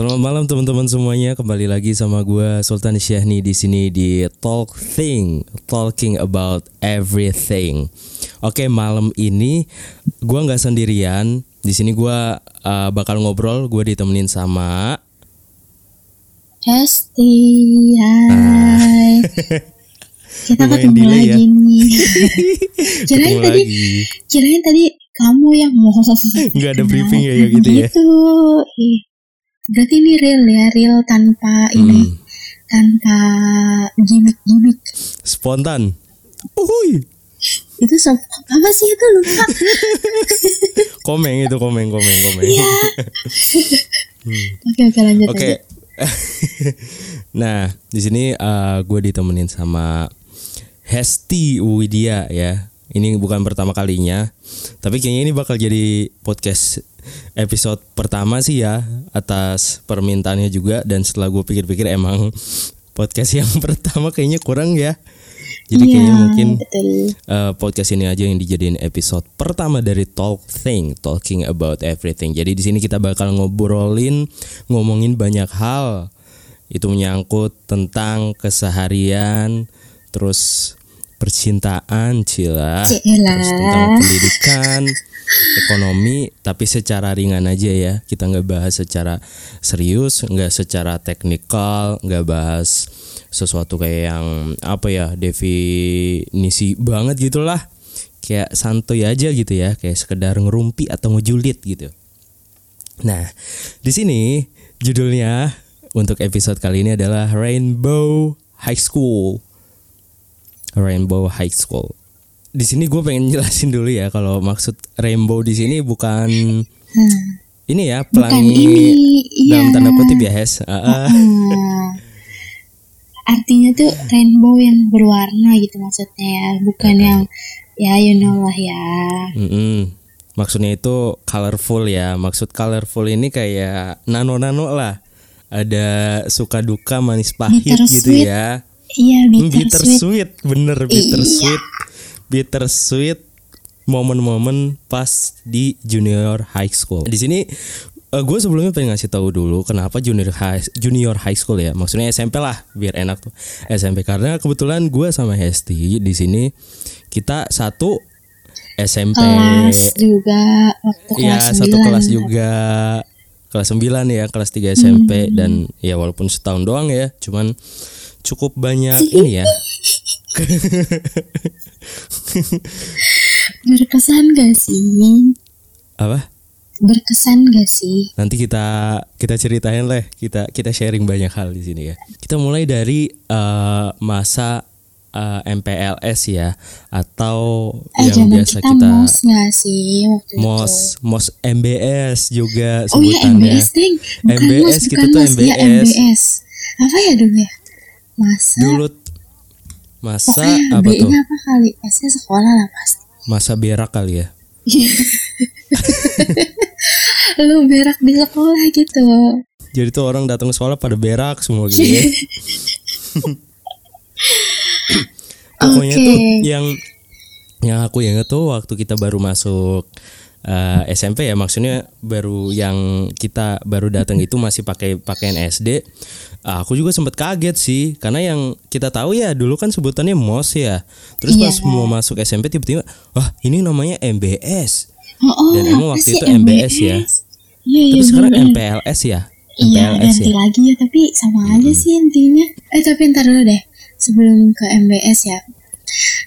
Selamat malam teman-teman semuanya. Kembali lagi sama gue Sultan Syahni di sini di Talk Thing, talking about everything. Oke, malam ini gue nggak sendirian. Di sini gue uh, bakal ngobrol. Gue ditemenin sama Hesti, hai. Kita Lumayan ketemu delay lagi ya. nih. kirain tadi, lagi. kirain tadi kamu yang mau Nggak ada briefing ya, gitu ya. Gitu. Berarti ini real ya, real tanpa ini, Hmm, tanpa gimmick-gimmick. spontan. Uhuy. Itu sob apa sih itu lupa? Komeng itu komeng komeng komeng. Iya. Oke oke lanjut Oke. lanjut. nah, di sini gue ditemenin sama Hesti Widya ya. Ini bukan pertama kalinya, tapi kayaknya ini bakal jadi podcast episode pertama sih ya atas permintaannya juga dan setelah gue pikir-pikir emang podcast yang pertama kayaknya kurang ya. Jadi Iya, kayaknya mungkin betul. uh, podcast ini aja yang dijadiin episode pertama dari Talk Thing, talking about everything. Jadi di sini kita bakal ngobrolin, ngomongin banyak hal. Itu menyangkut tentang keseharian, terus percintaan, Cila. terus tentang pendidikan, ekonomi, tapi secara ringan aja ya. Kita nggak bahas secara serius, nggak secara teknikal, nggak bahas sesuatu kayak yang apa ya definisi banget gitulah. Kayak santuy aja gitu ya kayak sekedar ngerumpi atau ngejulit gitu. Nah di sini judulnya untuk episode kali ini adalah Rainbow High School. Rainbow High School di sini gue pengen jelasin dulu ya kalau maksud rainbow di sini bukan Hmm. ini ya Bukan pelangi ini, dalam iya. tanda kutip ya Hes. Hmm. Artinya tuh rainbow yang berwarna gitu maksudnya ya, bukan yang ya you know lah ya. Mm-mm. Maksudnya itu colorful ya. Maksud colorful ini kayak nano-nano lah. Ada suka duka manis pahit gitu Bittersweet. ya. Iya Hmm, bitter, bitter sweet. sweet, bener bitter sweet. Bitter sweet momen-momen pas di junior high school. Di sini gue sebelumnya pengen ngasih tahu dulu kenapa junior high junior high school ya. Maksudnya SMP lah biar enak tuh. SMP karena kebetulan gue sama Hesti di sini kita satu SMP Kelas juga waktu Iya kelas satu 9. kelas juga kelas 9 ya kelas 3 SMP dan ya walaupun setahun doang ya cuman cukup banyak ini ya Berkesan gak sih? apa Berkesan gak sih? nanti kita kita ceritain lah kita kita sharing banyak hal di sini ya kita mulai dari eh, masa eh, MPLS ya atau Eh yang biasa kita, kita mos gak sih waktu mos itu? mos MBS juga Oh iya sebutannya MBS deng. Bukan MBS, mos, kita bukan tuh mos. MBS. MBS. Apa ya dulu ya? Masa dulu masa Pokoknya apa tuh apa kali? S-nya sekolah lah pasti. masa berak kali ya Lu berak di sekolah gitu. Jadi tuh orang datang ke sekolah pada berak semua gitu ya. Pokoknya Oke. tuh yang yang aku ingat tuh waktu kita baru masuk eh, SMP ya maksudnya baru yang kita baru datang itu masih pakai pakaian SD. Ah, Aku juga sempat kaget sih karena yang kita tahu ya dulu kan sebutannya MOS ya. Terus Iya. pas mau masuk SMP tiba-tiba wah ini namanya MBS. Oh, oh Dan emang waktu itu MBS ya. Iya, iya. Tapi sekarang bener. MPLS ya. Iya, MPLS ganti ya. lagi ya, tapi sama aja sih intinya. Eh, tapi ntar dulu deh, sebelum ke MBS ya.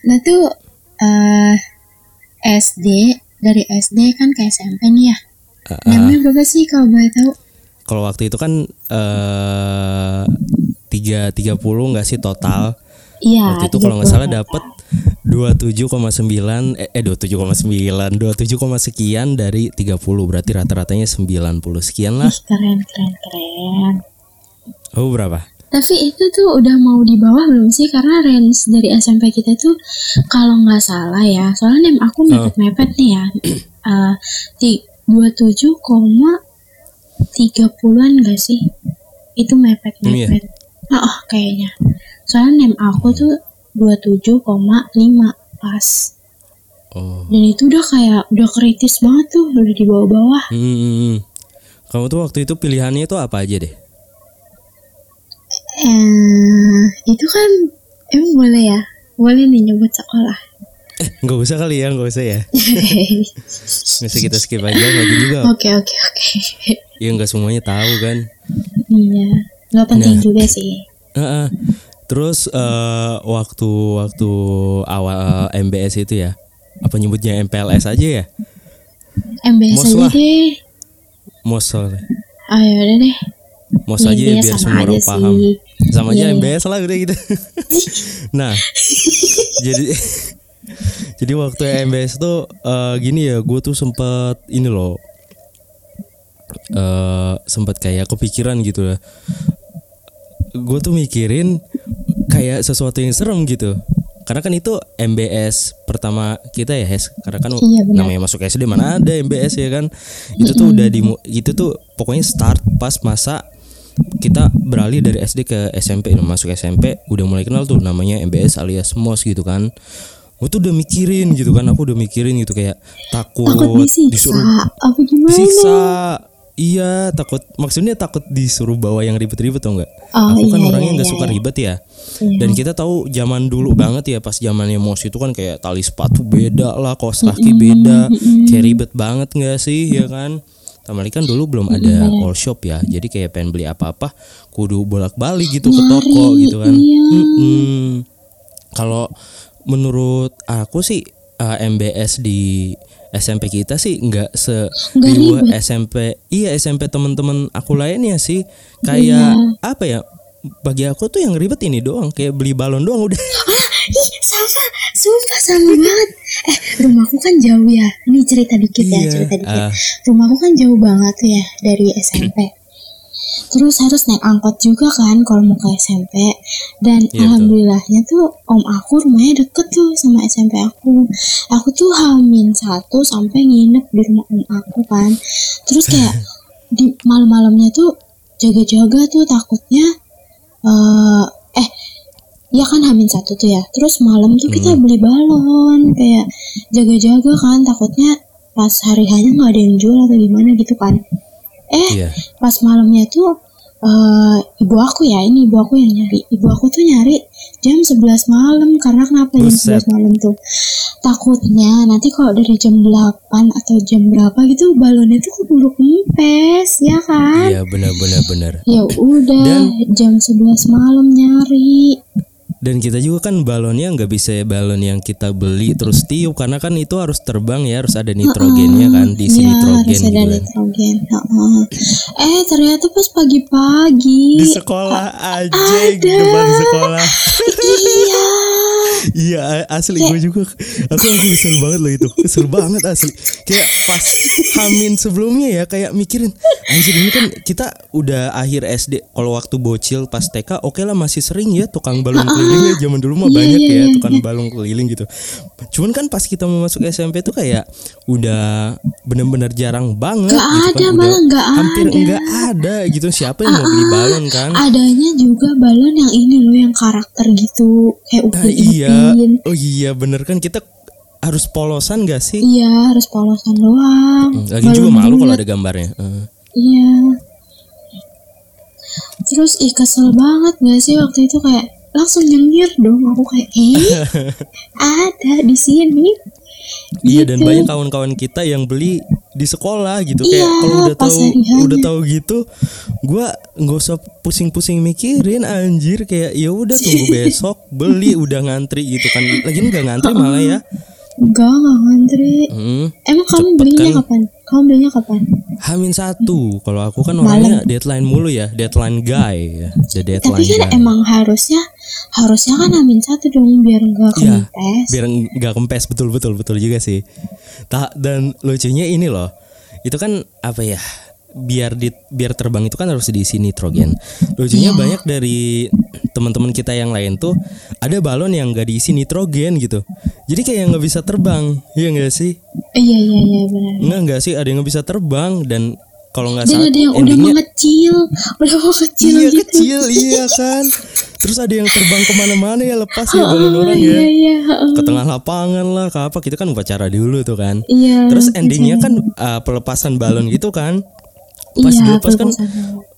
Nah tuh eh SD dari SD kan ke SMP nih ya. Ah, ah. Namanya berapa sih kalau boleh tahu? Kalau waktu itu kan eh tiga tiga puluh nggak sih total? Iya. waktu itu kalau nggak salah dapat 27,9 eh, eh 27,9 27, sekian dari 30 berarti rata-ratanya 90 sekian lah. Ih, keren keren keren. Oh berapa? Tapi itu tuh udah mau di bawah belum sih? Karena range dari SMP kita tuh kalau nggak salah ya, soalnya nem aku mepet-mepet nih ya. Eh, di 27, tiga puluhan gak sih? Itu mepet-mepet. Oh, oh, kayaknya. Soalnya nem aku tuh 27,5 pas. Oh. Dan itu udah kayak udah kritis banget tuh, udah di bawah-bawah. Hmm, Kamu tuh waktu itu pilihannya itu apa aja deh? Eh, itu kan emang boleh ya? Boleh nih nyebut sekolah. Eh, nggak usah kali ya, nggak usah ya. Bisa kita skip aja lagi juga. Oke oke oke. Ya nggak semuanya tahu kan. Iya, nggak penting Nah. juga sih. Heeh. Terus eh, waktu waktu awal MBS itu ya, apa nyebutnya MPLS aja ya? MBS Mos aja lah. deh. Mos Ayo udah deh. Mos Iya, aja ya iya, biar semua orang paham. sih. Sama aja Iya, iya. MBS lah udah gitu. nah, jadi jadi waktu MBS tuh eh, gini ya, gue tuh sempet ini loh, eh sempet kayak kepikiran gitu ya. Gue tuh mikirin kayak sesuatu yang serem gitu. Karena kan itu MBS pertama kita ya, Hes. Karena kan Iya, benar. namanya masuk SD mana ada MBS ya kan. Itu tuh udah di itu tuh pokoknya start pas masa kita beralih dari SD ke SMP masuk SMP udah mulai kenal tuh namanya MBS alias MOS gitu kan gue tuh udah mikirin gitu kan aku udah mikirin gitu kayak takut, Takut disiksa. disuruh Apa gimana? siksa iya takut maksudnya takut disuruh bawa yang ribet-ribet tau nggak Oh, aku kan iya, orangnya iya, nggak iya, suka iya. ribet ya dan kita tahu zaman dulu banget ya pas zamannya MOS itu kan kayak tali sepatu beda lah kaos kaki beda kayak ribet banget nggak sih ya kan Tamali kan dulu belum ada all shop ya jadi kayak pengen beli apa-apa kudu bolak-balik gitu ke toko gitu kan iya. Mm-mm. kalau menurut aku sih uh, MBS di SMP kita sih nggak se. SMP iya SMP teman-teman aku lainnya sih kayak Iya. apa ya bagi aku tuh yang ribet ini doang kayak beli balon doang udah Ah, ih sama, sumpah sama banget. Eh, rumahku kan jauh ya. Ini cerita dikit ya, Iya, cerita dikit. ah. Rumahku kan jauh banget ya dari SMP. Terus harus naik angkot juga kan kalau mau ke SMP. Dan Iya, betul. alhamdulillahnya tuh om aku rumahnya deket tuh sama SMP aku. Aku tuh hamin satu sampai nginep di rumah om aku kan. Terus kayak di malam-malamnya tuh jaga-jaga tuh takutnya eh eh ya kan hamin satu tuh ya terus malam tuh kita beli balon kayak jaga-jaga kan takutnya pas hari hanya nggak ada yang jual atau gimana gitu kan eh iya. pas malamnya tuh eh ibu aku ya ini ibu aku yang nyari. Ibu aku tuh nyari jam 11 malam karena kenapa jam Buset. 11 malam tuh? Takutnya nanti kalau dari jam 8 atau jam berapa gitu balonnya tuh keburu kempes ya kan? Iya benar-benar benar ya udah Dan- jam 11 malam nyari dan kita juga kan balonnya nggak bisa balon yang kita beli terus tiup karena kan itu harus terbang ya harus ada nitrogennya kan di sini Iya, nitrogen harus gitu ada kan. nitrogen. Heeh. eh ternyata pas pagi-pagi. Di sekolah aja di depan sekolah. Iya Iya asli gue juga. Aku aku kesel banget loh itu. Kesel banget asli. Kayak pas Hamin sebelumnya ya Kayak mikirin Anjir ini kan kita udah akhir SD Kalau waktu bocil pas TK Oke lah masih sering ya Tukang balon keliling ya. Zaman dulu mah Iya, banyak iya, ya iya, Tukang balon keliling gitu. Cuman kan pas kita mau masuk SMP tuh kayak Udah bener-bener jarang banget Nggak gitu ada, kan Udah malah nggak Hampir ada. Nggak ada gitu. Siapa yang mau beli balon kan? Adanya juga balon yang ini loh yang karakter gitu. Kayak Nah, upin iya Oh iya bener kan kita harus polosan gak sih? iya harus polosan doang. Lagi juga malu kalau ada gambarnya. Eh, iya. Terus ih kesel banget gak sih waktu itu? Kayak langsung nyengir dong. Aku kayak eh ada di sini Iya dan Gitu. banyak kawan-kawan kita yang beli di sekolah gitu. Iya, kayak kalau udah tahu udah tahu gitu gua nggak usah pusing-pusing mikirin anjir. Kayak ya udah tunggu besok beli udah ngantri gitu kan. Lagi nggak ngantri malah ya. Enggak enggak ngantri. Hmm. emang kamu belinya kan? kapan? Kamu belinya kapan? Hamin satu. Kalau aku kan orangnya deadline mulu ya deadline guy ya the deadline tapi kan guy. emang harusnya harusnya kan amin satu dong biar enggak Iya, kempes biar nggak kempes betul betul betul juga sih. Tak dan lucunya ini loh, itu kan apa ya? Biar di biar terbang itu kan harus diisi nitrogen. Lucunya Iya. banyak dari teman-teman kita yang lain tuh ada balon yang nggak diisi nitrogen gitu. Jadi kayak nggak bisa terbang, iya nggak sih? iya iya iya benar Nggak nggak sih ada yang nggak bisa terbang dan kalau nggak salah ada yang udah mengecil udah mau kecil iya gitu kecil iya kan. Terus ada yang terbang ke mana-mana ya lepas ya balon orang ya. iya iya ke tengah lapangan lah ke apa kita kan upacara dulu tuh kan iya terus endingnya kan uh, pelepasan balon gitu kan pas iya dilepas kan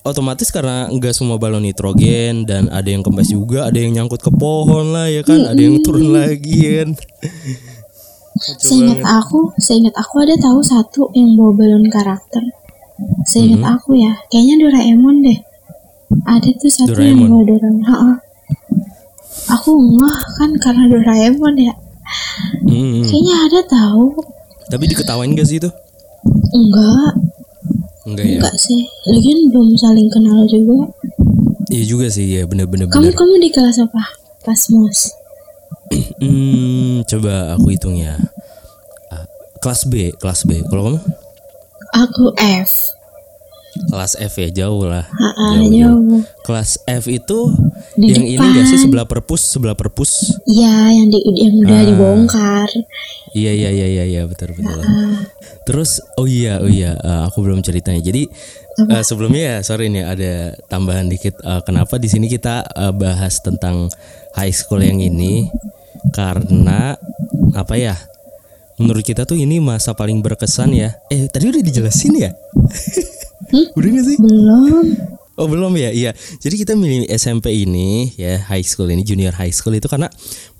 otomatis karena nggak semua balon nitrogen dan ada yang kempes juga ada yang nyangkut ke pohon lah ya kan ada yang turun lagi kan Kacau Seingat aku, seingat aku ada tahu satu yang bawa balon karakter. Seingat Mm-hmm. aku ya, kayaknya Doraemon deh. Ada tuh satu yang Doraemon. bawa Doraemon. Ha-ha. Aku ngeh kan karena Doraemon ya. Hmm, Kayaknya ada tahu. tapi diketawain gak sih itu Enggak, enggak ya enggak sih. Lagian belum saling kenal juga. iya juga sih ya bener-bener Kamu bener kamu di kelas apa? Pas mus. hmm, coba aku hitung ya Ah, kelas B kelas B kalau kamu Aku F. kelas F ya jauh lah Ha-ha, Jauh, jauh. kelas F itu Di yang ini gak sih depan. sebelah perpus sebelah perpus Iya, yang di yang udah Ah. dibongkar. Iya iya iya iya iya betul betul. Terus oh iya oh iya eh, aku belum ceritanya. Jadi eh, sebelumnya ya sorry nih ada tambahan dikit. Eh, kenapa di sini kita eh, bahas tentang high school yang ini karena apa ya? Menurut kita tuh ini masa paling berkesan ya. Eh tadi udah dijelasin ya? Hmm? udah gak sih? belum. Oh belum ya, iya. Jadi kita milih SMP ini ya high school ini junior high school itu karena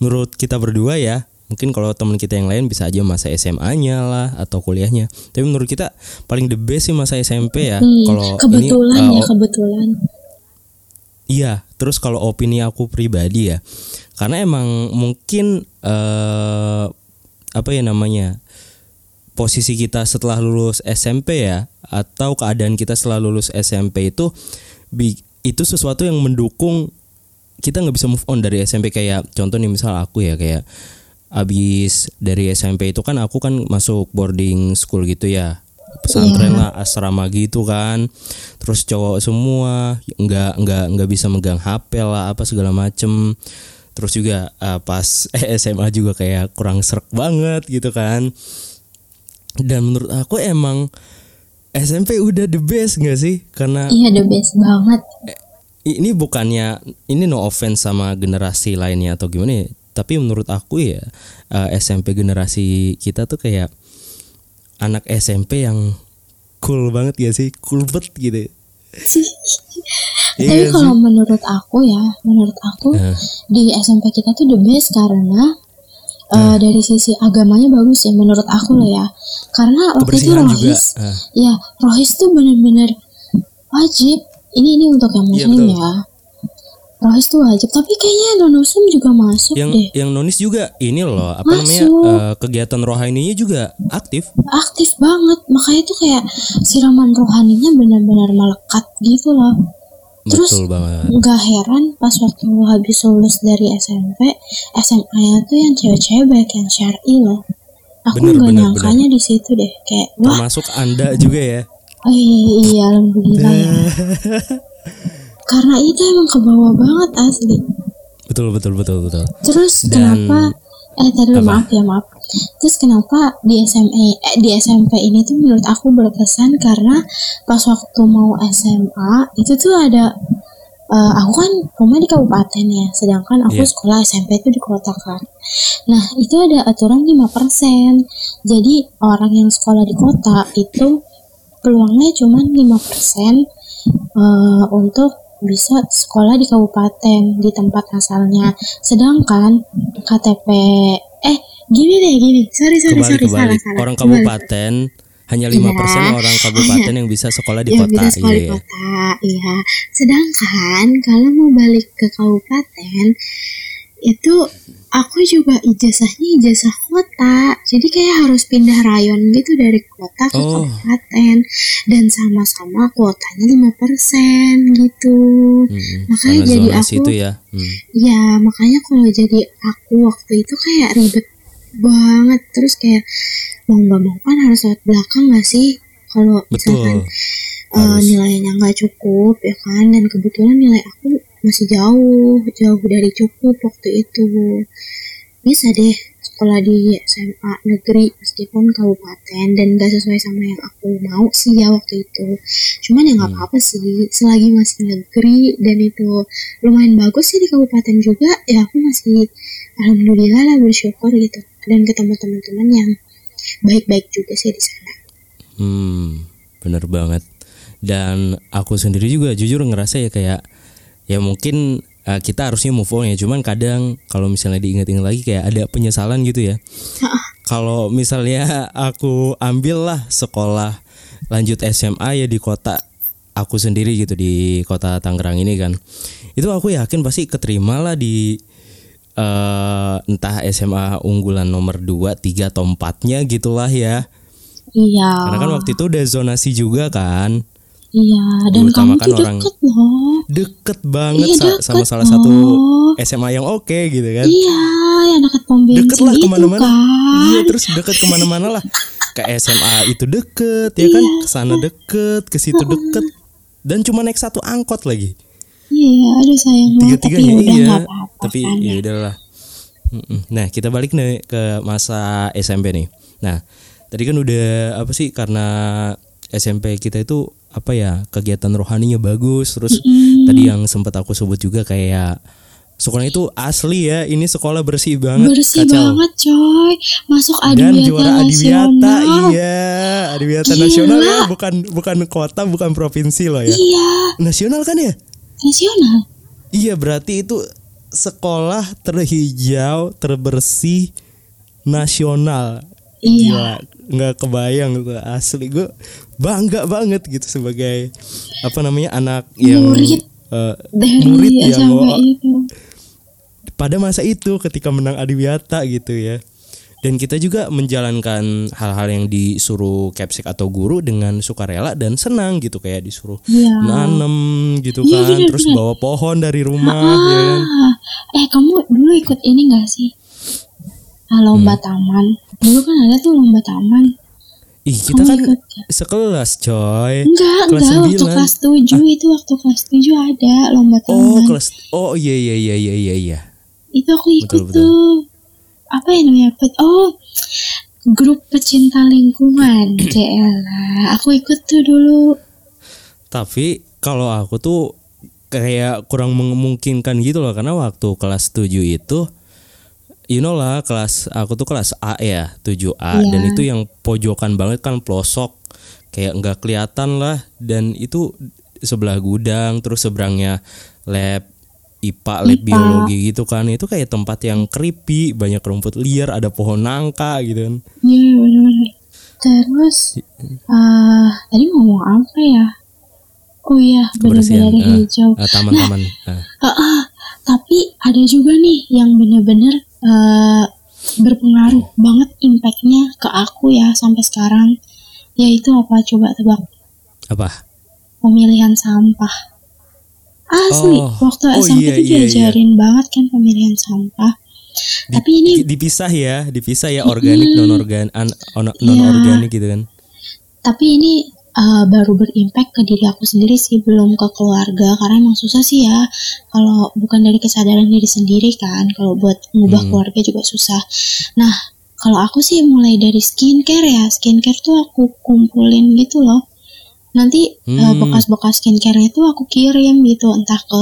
menurut kita berdua ya mungkin kalau teman kita yang lain bisa aja masa SMA-nya lah atau kuliahnya. Tapi menurut kita paling the best sih masa SMP ya. Hmm, Kalau kebetulan ini, uh, ya oh, kebetulan. iya. Terus kalau opini aku pribadi ya, karena emang mungkin eh apa ya namanya posisi kita setelah lulus SMP ya atau keadaan kita setelah lulus SMP itu itu sesuatu yang mendukung kita nggak bisa move on dari SMP kayak contoh nih misal aku ya kayak abis dari SMP itu kan aku kan masuk boarding school gitu ya. Pesantren lah asrama gitu kan. Terus cowok semua nggak nggak nggak bisa megang HP lah apa segala macem. Terus juga eh, pas SMA juga kayak kurang serak banget gitu kan. Dan menurut aku emang SMP udah the best nggak sih? Karena Iya the best banget. ini bukannya ini no offense sama generasi lainnya atau gimana ya? Tapi menurut aku ya eh, SMP generasi kita tuh kayak anak SMP yang cool banget ya sih? Cool banget gitu. Iya Tapi kalau menurut aku ya, menurut aku Nah. di SMP kita tuh the best karena eh, dari sisi agamanya bagus ya menurut aku loh ya. Karena waktu itu juga. rohis, Ah. ya rohis tuh bener-bener wajib. Ini ini untuk yang Iya, muslim betul. ya. Rohis tuh wajib, tapi kayaknya non muslim juga masuk yang deh. yang nonis juga ini loh apa namanya Masuk. eh, kegiatan rohaninya juga aktif Aktif banget, makanya tuh kayak siraman rohaninya benar-benar melekat gitu loh. Terus betul banget. nggak heran pas waktu habis lulus dari SMP SMA nya tuh yang cewek-cewek banyak yang syari loh. Aku Bener, nggak bener, nyangkanya di situ deh kayak wah. Termasuk anda juga ya? Oh iya, iya alhamdulillah ya. Karena itu emang ke bawah banget asli. Betul betul betul betul. Terus Dan- kenapa eh tadi Apa? maaf ya maaf terus kenapa di SMA eh, di SMP ini tuh menurut aku berkesan? Karena pas waktu mau SMA itu tuh ada eh, aku kan rumah di kabupaten ya sedangkan aku Iya. sekolah SMP itu di kota kan. Nah itu ada aturan 5% jadi orang yang sekolah di kota itu peluangnya cuma 5% eh, untuk bisa sekolah di kabupaten di tempat asalnya. Sedangkan KTP eh gini deh gini sorry sorry kebalik sorry kebalik salah salah orang Kebalik. kabupaten hanya lima persen Iya. orang kabupaten yang bisa sekolah di yang kota bisa sekolah iya di ya. kota iya sedangkan kalau mau balik ke kabupaten itu aku juga ijazahnya ijazah kota jadi kayak harus pindah rayon gitu dari kota ke Oh. kabupaten dan sama-sama kuotanya 5% gitu Mm-mm. Makanya Karena jadi aku- itu ya Hmm. Ya makanya kalau jadi aku waktu itu kayak ribet banget. Terus kayak mau nggak mau kan harus lewat belakang nggak sih? Kalau misalkan Harus. nilainya nggak cukup ya kan? Dan kebetulan nilai aku masih jauh jauh dari cukup waktu itu. Bisa deh sekolah di SMA negeri meskipun kabupaten dan gak sesuai sama yang aku mau sih ya waktu itu. Cuman ya nggak Hmm. apa-apa sih selagi masih negeri dan itu lumayan bagus sih di kabupaten juga ya aku masih alhamdulillah lah bersyukur gitu dan ketemu teman-teman yang baik-baik juga sih di sana. Hmm, bener banget. dan aku sendiri juga jujur ngerasa ya kayak ya mungkin uh, kita harusnya move on ya. Cuman kadang kalau misalnya diingat-ingat lagi kayak ada penyesalan gitu ya. Kalau misalnya aku ambil lah sekolah lanjut SMA ya di kota aku sendiri gitu di kota Tangerang ini kan. Itu aku yakin pasti keterima lah di uh, entah SMA unggulan nomor 2, 3 atau 4-nya gitulah ya. Iya. Karena kan waktu itu udah zonasi juga kan. Iya, dan kamu Diutamakan tuh orang- deket loh. Deket banget Iya, sa- deket sama salah loh. satu SMA yang oke gitu kan. Iya, yang deket pom Deket lah ke mana-mana. kan. Iya terus deket ke mana-mana lah. Ke SMA itu deket ya kan. Iya. Ke sana deket, ke situ deket. Dan cuma naik satu angkot lagi. Iya, aduh sayang banget. Tapi tiga-tiganya ya udah iya nggak apa-apa tapi kan ya ya. udahlah nah kita balik nih ke masa SMP nih nah tadi kan udah apa sih karena SMP kita itu apa ya kegiatan rohaninya bagus terus tadi yang sempat aku sebut juga kayak sekolah itu asli ya ini sekolah bersih banget Bersih kacau banget coy. Masuk dan Adiwiyata juara Adiwiyata nasional. iya Adiwiyata Gila. nasional ya bukan bukan kota bukan provinsi loh ya Iya, nasional kan ya nasional. Iya berarti itu sekolah terhijau terbersih nasional. Iya. Gila, nggak kebayang tuh asli gue bangga banget gitu sebagai apa namanya anak yang Murid Dari murid yang pada masa itu ketika menang Adiwiyata gitu ya. Dan kita juga menjalankan hal-hal yang disuruh capsek atau guru dengan sukarela dan senang gitu kayak disuruh Iya. nanem gitu Iya, kan, bener, terus bener. bawa pohon dari rumah ya kan. Ah, eh kamu dulu ikut ini gak sih? Ah, lomba Hmm. taman. Dulu kan ada tuh lomba taman. Ih, kita Kamu kan ikut gak? sekelas, coy. Enggak, kelas enggak. Waktu 9. kelas 7 itu waktu kelas 7 ada lomba Oh, taman. kelas Oh, iya iya iya iya iya iya. Itu aku ikut betul. tuh. Apa ya namanya? Pet- Oh, grup pecinta lingkungan. JLA. Aku ikut tuh dulu. Tapi kalau aku tuh kayak kurang memungkinkan gitu loh karena waktu kelas 7 itu you know lah kelas aku tuh kelas A ya 7A Iya. dan itu yang pojokan banget kan pelosok kayak nggak kelihatan lah dan itu sebelah gudang terus seberangnya lab IPA lab IPA. biologi gitu kan itu kayak tempat yang creepy banyak rumput liar ada pohon nangka gitu kan Iya, bener-bener. Terus, ah tadi ngomong apa ya? Oh iya, kebersihan bener-bener ah, hijau. ah, taman-taman ah. Ah, ah, tapi ada juga nih yang bener-bener eh, berpengaruh banget impactnya ke aku ya sampai sekarang. Yaitu apa? Coba tebak. apa Pemilihan sampah. Asli, Oh, waktu oh SMP iya, tuh iya, iya. diajarin banget kan pemilihan sampah. Di- Tapi ini di- dipisah ya, dipisah ya organik non organ non Iya. organik gitu kan. tapi ini uh, baru berimpact ke diri aku sendiri sih belum ke keluarga karena emang susah sih ya kalau bukan dari kesadaran diri sendiri kan kalau buat ngubah Hmm. keluarga juga susah nah kalau aku sih mulai dari skincare ya skincare tuh aku kumpulin gitu loh nanti uh, Hmm. bekas-bekas skincare itu aku kirim gitu entah ke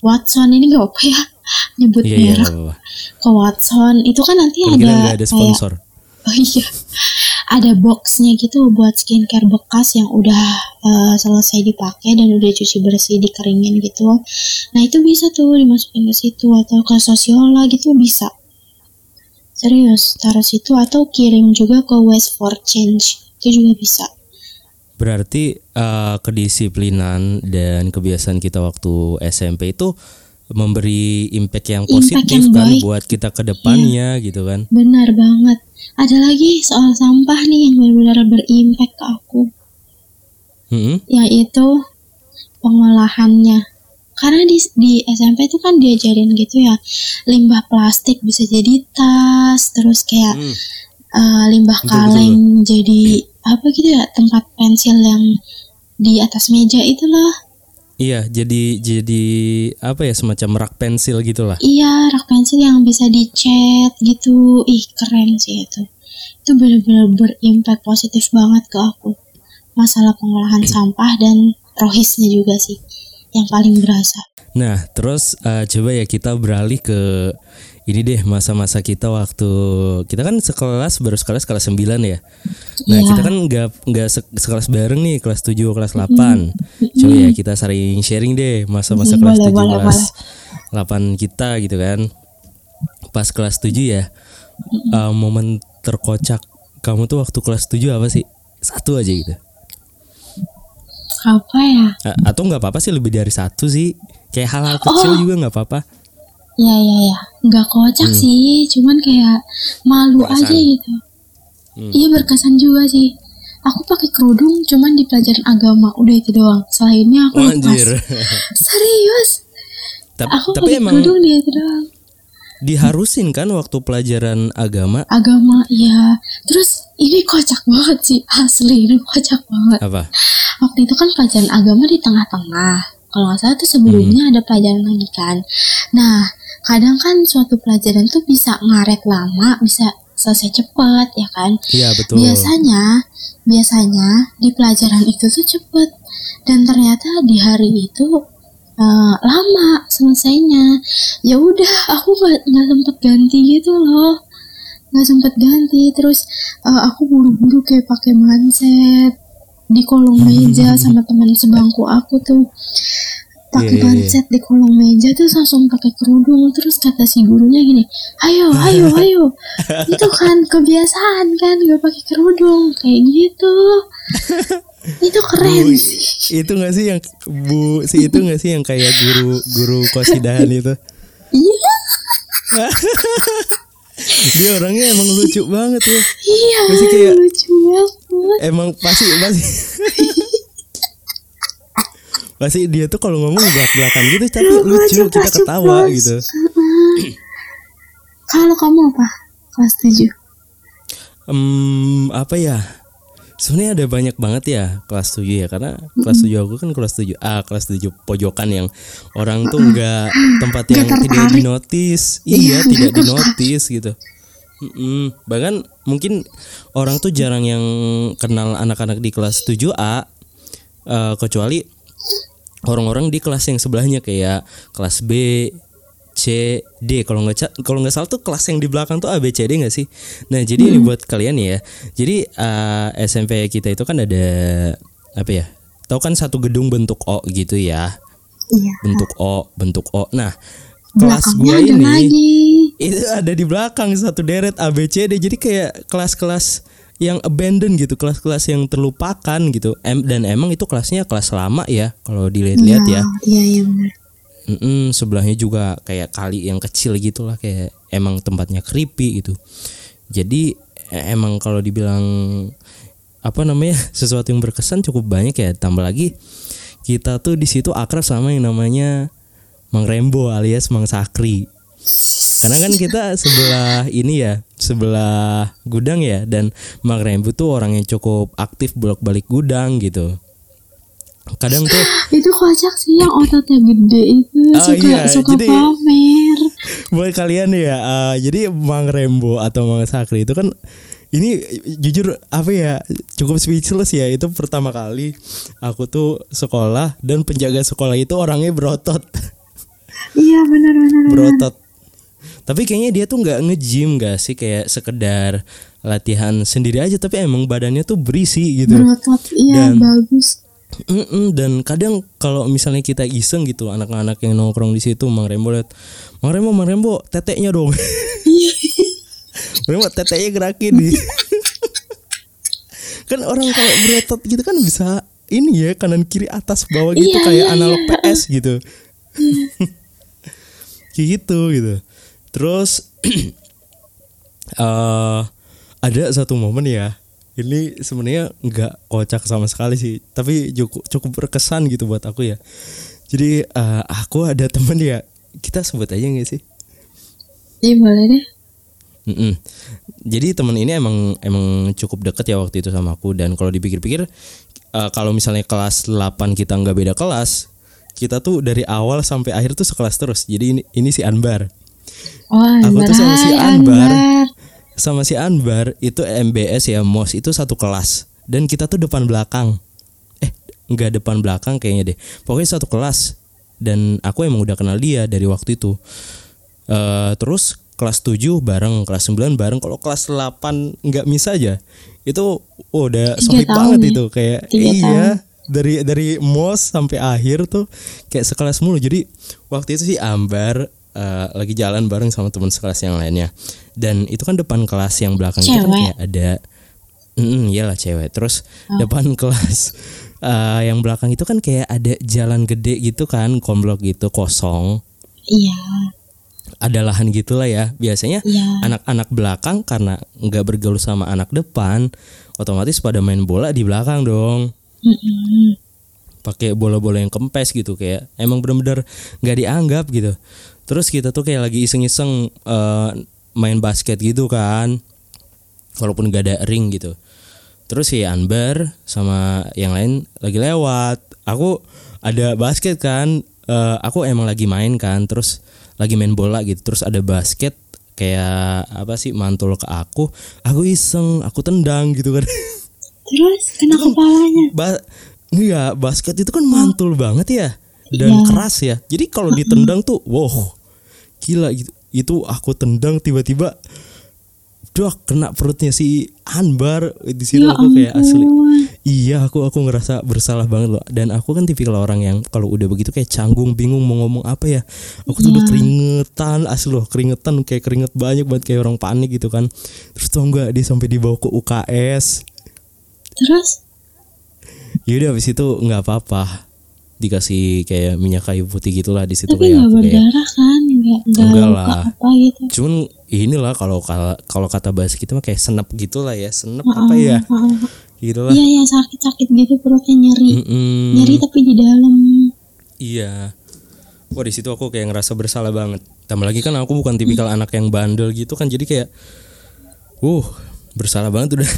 Watson ini gak apa ya nyebut Iya iya merek apa-apa. ke Watson itu kan nanti ada ada kayak sponsor. Oh iya, ada boxnya gitu buat skincare bekas yang udah eh, selesai dipakai dan udah cuci bersih dikeringin gitu. Nah itu bisa tuh dimasukin ke situ atau ke sosiola gitu bisa. Serius, taruh situ atau kirim juga ke Waste for Change itu juga bisa. Berarti eh, kedisiplinan dan kebiasaan kita waktu SMP itu memberi impact yang Impact positif yang kan baik. Iya. buat kita ke depannya gitu kan. Benar banget. Ada lagi soal sampah nih yang benar-benar berimpact ke aku. Mm-mm. yaitu pengolahannya karena di, di SMP itu kan diajarin gitu ya limbah plastik bisa jadi tas terus kayak Hmm. eh, limbah Betul, kaleng jadi apa gitu ya tempat pensil yang di atas meja itulah Iya, jadi jadi apa ya semacam rak pensil gitulah. iya rak pensil yang bisa dicat gitu ih keren sih itu itu benar-benar berimpact positif banget ke aku masalah pengolahan sampah dan rohisnya juga sih yang paling berasa. Nah, terus uh, coba ya kita beralih ke ini deh masa-masa kita waktu kita kan sekelas baru sekelas kelas 9 ya. Nah, Iya. kita kan nggak nggak se- sekelas bareng nih kelas 7 kelas 8. Coba ya kita sering sharing deh masa-masa Mm, kelas boleh, 7 boleh, kelas 8 kita gitu kan. Pas kelas 7 ya. uh, momen terkocak kamu tuh waktu kelas 7 apa sih? Satu aja gitu. Apa ya? A- atau nggak apa-apa sih lebih dari satu sih. Kayak hal-hal kecil Oh. juga nggak apa-apa. Ya ya ya, nggak kocak sih, cuman kayak malu Hmm. Berkesan. aja gitu. Hmm. Iya berkesan juga sih. Aku pakai kerudung cuman di pelajaran agama, udah itu doang. Selainnya aku Oh, lepas. anjir. Serius? tapi Aku tapi pakai emang kerudung dia itu doang. diharusin kan waktu pelajaran agama Agama, ya. Terus ini kocak banget sih, asli ini kocak banget. apa? Waktu itu kan pelajaran agama di tengah-tengah. Kalau nggak salah tuh sebelumnya ada pelajaran lagi kan. Nah, kadang kan suatu pelajaran tuh bisa ngaret lama, bisa selesai cepat ya kan. Iya betul. Biasanya, biasanya di pelajaran itu tuh cepet. Dan ternyata di hari itu eh, lama selesainya. Ya udah, aku nggak nggak sempet ganti gitu loh. Nggak sempet ganti. Terus eh, aku buru-buru kayak pakai manset di kolong meja sama teman sebangku aku tuh pakai Iya, iya, iya. manset di kolong meja terus langsung pakai kerudung. Terus kata si gurunya gini ayo ayo ayo. Itu kan kebiasaan kan gak pakai kerudung. Kayak gitu. Itu keren Bu, itu gak sih yang bu si itu gak sih yang kayak guru guru kosidahan itu? iya. Dia orangnya emang lucu banget ya. iya Masih kayak- lucu banget. Emang pasti pasti pasti dia tuh kalau ngomong belak belakan gitu tapi Lu lucu kita ketawa gitu. Kalau kamu apa kelas 7 Hmm, apa ya? Sebenarnya ada banyak banget ya kelas 7 ya karena kelas 7 aku kan kelas 7A, kelas 7 pojokan yang orang tuh nggak tempat yang Nggak tidak dinotis. Iya, Iya, tidak dinotis gitu. Mm-mm. Bahkan mungkin orang tuh jarang yang kenal anak-anak di kelas 7A eh, kecuali orang-orang di kelas yang sebelahnya kayak kelas B, C, D kalau nggak kalau nggak salah tuh kelas yang di belakang tuh A B C D nggak sih? Nah jadi ini buat kalian ya. Jadi eh, SMP kita itu kan ada apa ya? Tahu kan satu gedung bentuk O gitu ya, iya bentuk O, bentuk O. Nah kelas ada ini lagi itu ada di belakang satu deret A B C D. Jadi kayak kelas-kelas yang abandon gitu, kelas-kelas yang terlupakan gitu. Em dan emang itu kelasnya kelas lama ya kalau dilihat-lihat ya. iya iya benar Mm-mm, sebelahnya juga kayak kali yang kecil gitulah kayak emang tempatnya creepy gitu. Jadi e- emang kalau dibilang apa namanya sesuatu yang berkesan cukup banyak ya. Tambah lagi kita tuh di situ akrab sama yang namanya Mang Rembo alias Mang Sakri. Karena kan kita sebelah ini ya, sebelah gudang ya dan Mang Rembo tuh orang yang cukup aktif bolak-balik gudang gitu. Kadang tuh itu kocak sih yang ototnya gede itu Oh, suka iya, suka jadi- pamer buat kalian ya eh, jadi Mang Rembo atau Mang Sakri itu kan ini jujur apa ya cukup speechless ya itu pertama kali aku tuh sekolah dan penjaga sekolah itu orangnya berotot iya benar benar. berotot tapi kayaknya dia tuh nggak nge-gym gak sih? Kayak sekedar latihan sendiri aja tapi emang badannya tuh berisi gitu. Berotot iya Dan- bagus. Mm-mm, dan kadang kalau misalnya kita iseng gitu anak-anak yang nongkrong di situ Mang Rembo liat Mang Rembo Mang Rembo teteknya dong. Rembo teteknya gerakin. Nih kan orang kalau berotot gitu kan bisa ini ya kanan kiri atas bawah gitu Iya, kayak iya, analog iya. PS gitu. Kayak gitu gitu terus eh ada satu momen ya ini sebenarnya nggak kocak sama sekali sih tapi cukup cukup berkesan gitu buat aku ya jadi eh, aku ada temen ya kita sebut aja nggak sih iya boleh deh Mm-mm. Jadi teman ini emang emang cukup deket ya waktu itu sama aku dan kalau dipikir-pikir eh, kalau misalnya kelas 8 kita nggak beda kelas, kita tuh dari awal sampai akhir tuh sekelas terus. Jadi ini ini si Anbar. Wah, Aku tuh sama si Anbar. Anbar. Sama si Anbar itu MBS ya, MOS itu satu kelas dan kita tuh depan belakang. Eh, nggak depan belakang kayaknya deh. Pokoknya satu kelas dan aku emang udah kenal dia dari waktu itu Eh, terus kelas 7 bareng kelas 9 bareng kalau kelas 8 nggak bisa aja itu oh, udah solid tahun banget ya? itu kayak iya dari dari mos sampai akhir tuh kayak sekelas mulu jadi waktu itu sih Ambar eh, lagi jalan bareng sama teman sekelas yang lainnya dan itu kan depan kelas yang belakang itu kan Cewek? kayak ada Mm, iyalah cewek. Terus depan kelas eh, yang belakang itu kan kayak ada jalan gede gitu kan, komplok gitu kosong. Iya, Ada lahan gitulah ya. Biasanya iya. anak-anak belakang karena nggak bergaul sama anak depan, otomatis pada main bola di belakang dong. Mm-mm. Pakai bola-bola yang kempes gitu kayak emang bener-bener nggak dianggap gitu. Terus kita tuh kayak lagi iseng-iseng eh, main basket gitu kan. Walaupun gak ada ring gitu. Terus si Anbar sama yang lain lagi lewat. Aku ada basket kan. eh, aku emang lagi main kan. Terus lagi main bola gitu. Terus ada basket kayak apa sih mantul ke aku. Aku iseng, aku tendang gitu kan. Terus kena kepalanya. ba enggak, basket itu kan mantul banget ya dan Iya. keras ya. Jadi kalau ditendang tuh wow. Gila gitu. Itu aku tendang tiba-tiba Duh kena perutnya si Anbar di situ Ya aku kayak asli. Iya, aku aku ngerasa bersalah banget loh. Dan aku kan tipikal orang yang kalau udah begitu kayak canggung, bingung mau ngomong apa ya. Aku tuh udah Iya. keringetan, asli loh, keringetan kayak keringet banyak banget kayak orang panik gitu kan. Terus tau nggak dia sampai dibawa ke UKS. Terus Yaudah habis itu nggak apa-apa dikasih kayak minyak kayu putih gitulah di situ kayak nggak berdarah kan? Nggak nggak Enggak lah. apa gitu? cuman inilah kalau kalau kata bahasa kita mah kayak senep gitulah ya senep apa ya Heeh. gitulah Iya yang sakit-sakit gitu perutnya nyeri, Mm-mm. nyeri tapi di dalam. iya wah di situ aku kayak ngerasa bersalah banget tambah lagi kan aku bukan tipikal anak yang bandel gitu kan jadi kayak uh bersalah banget udah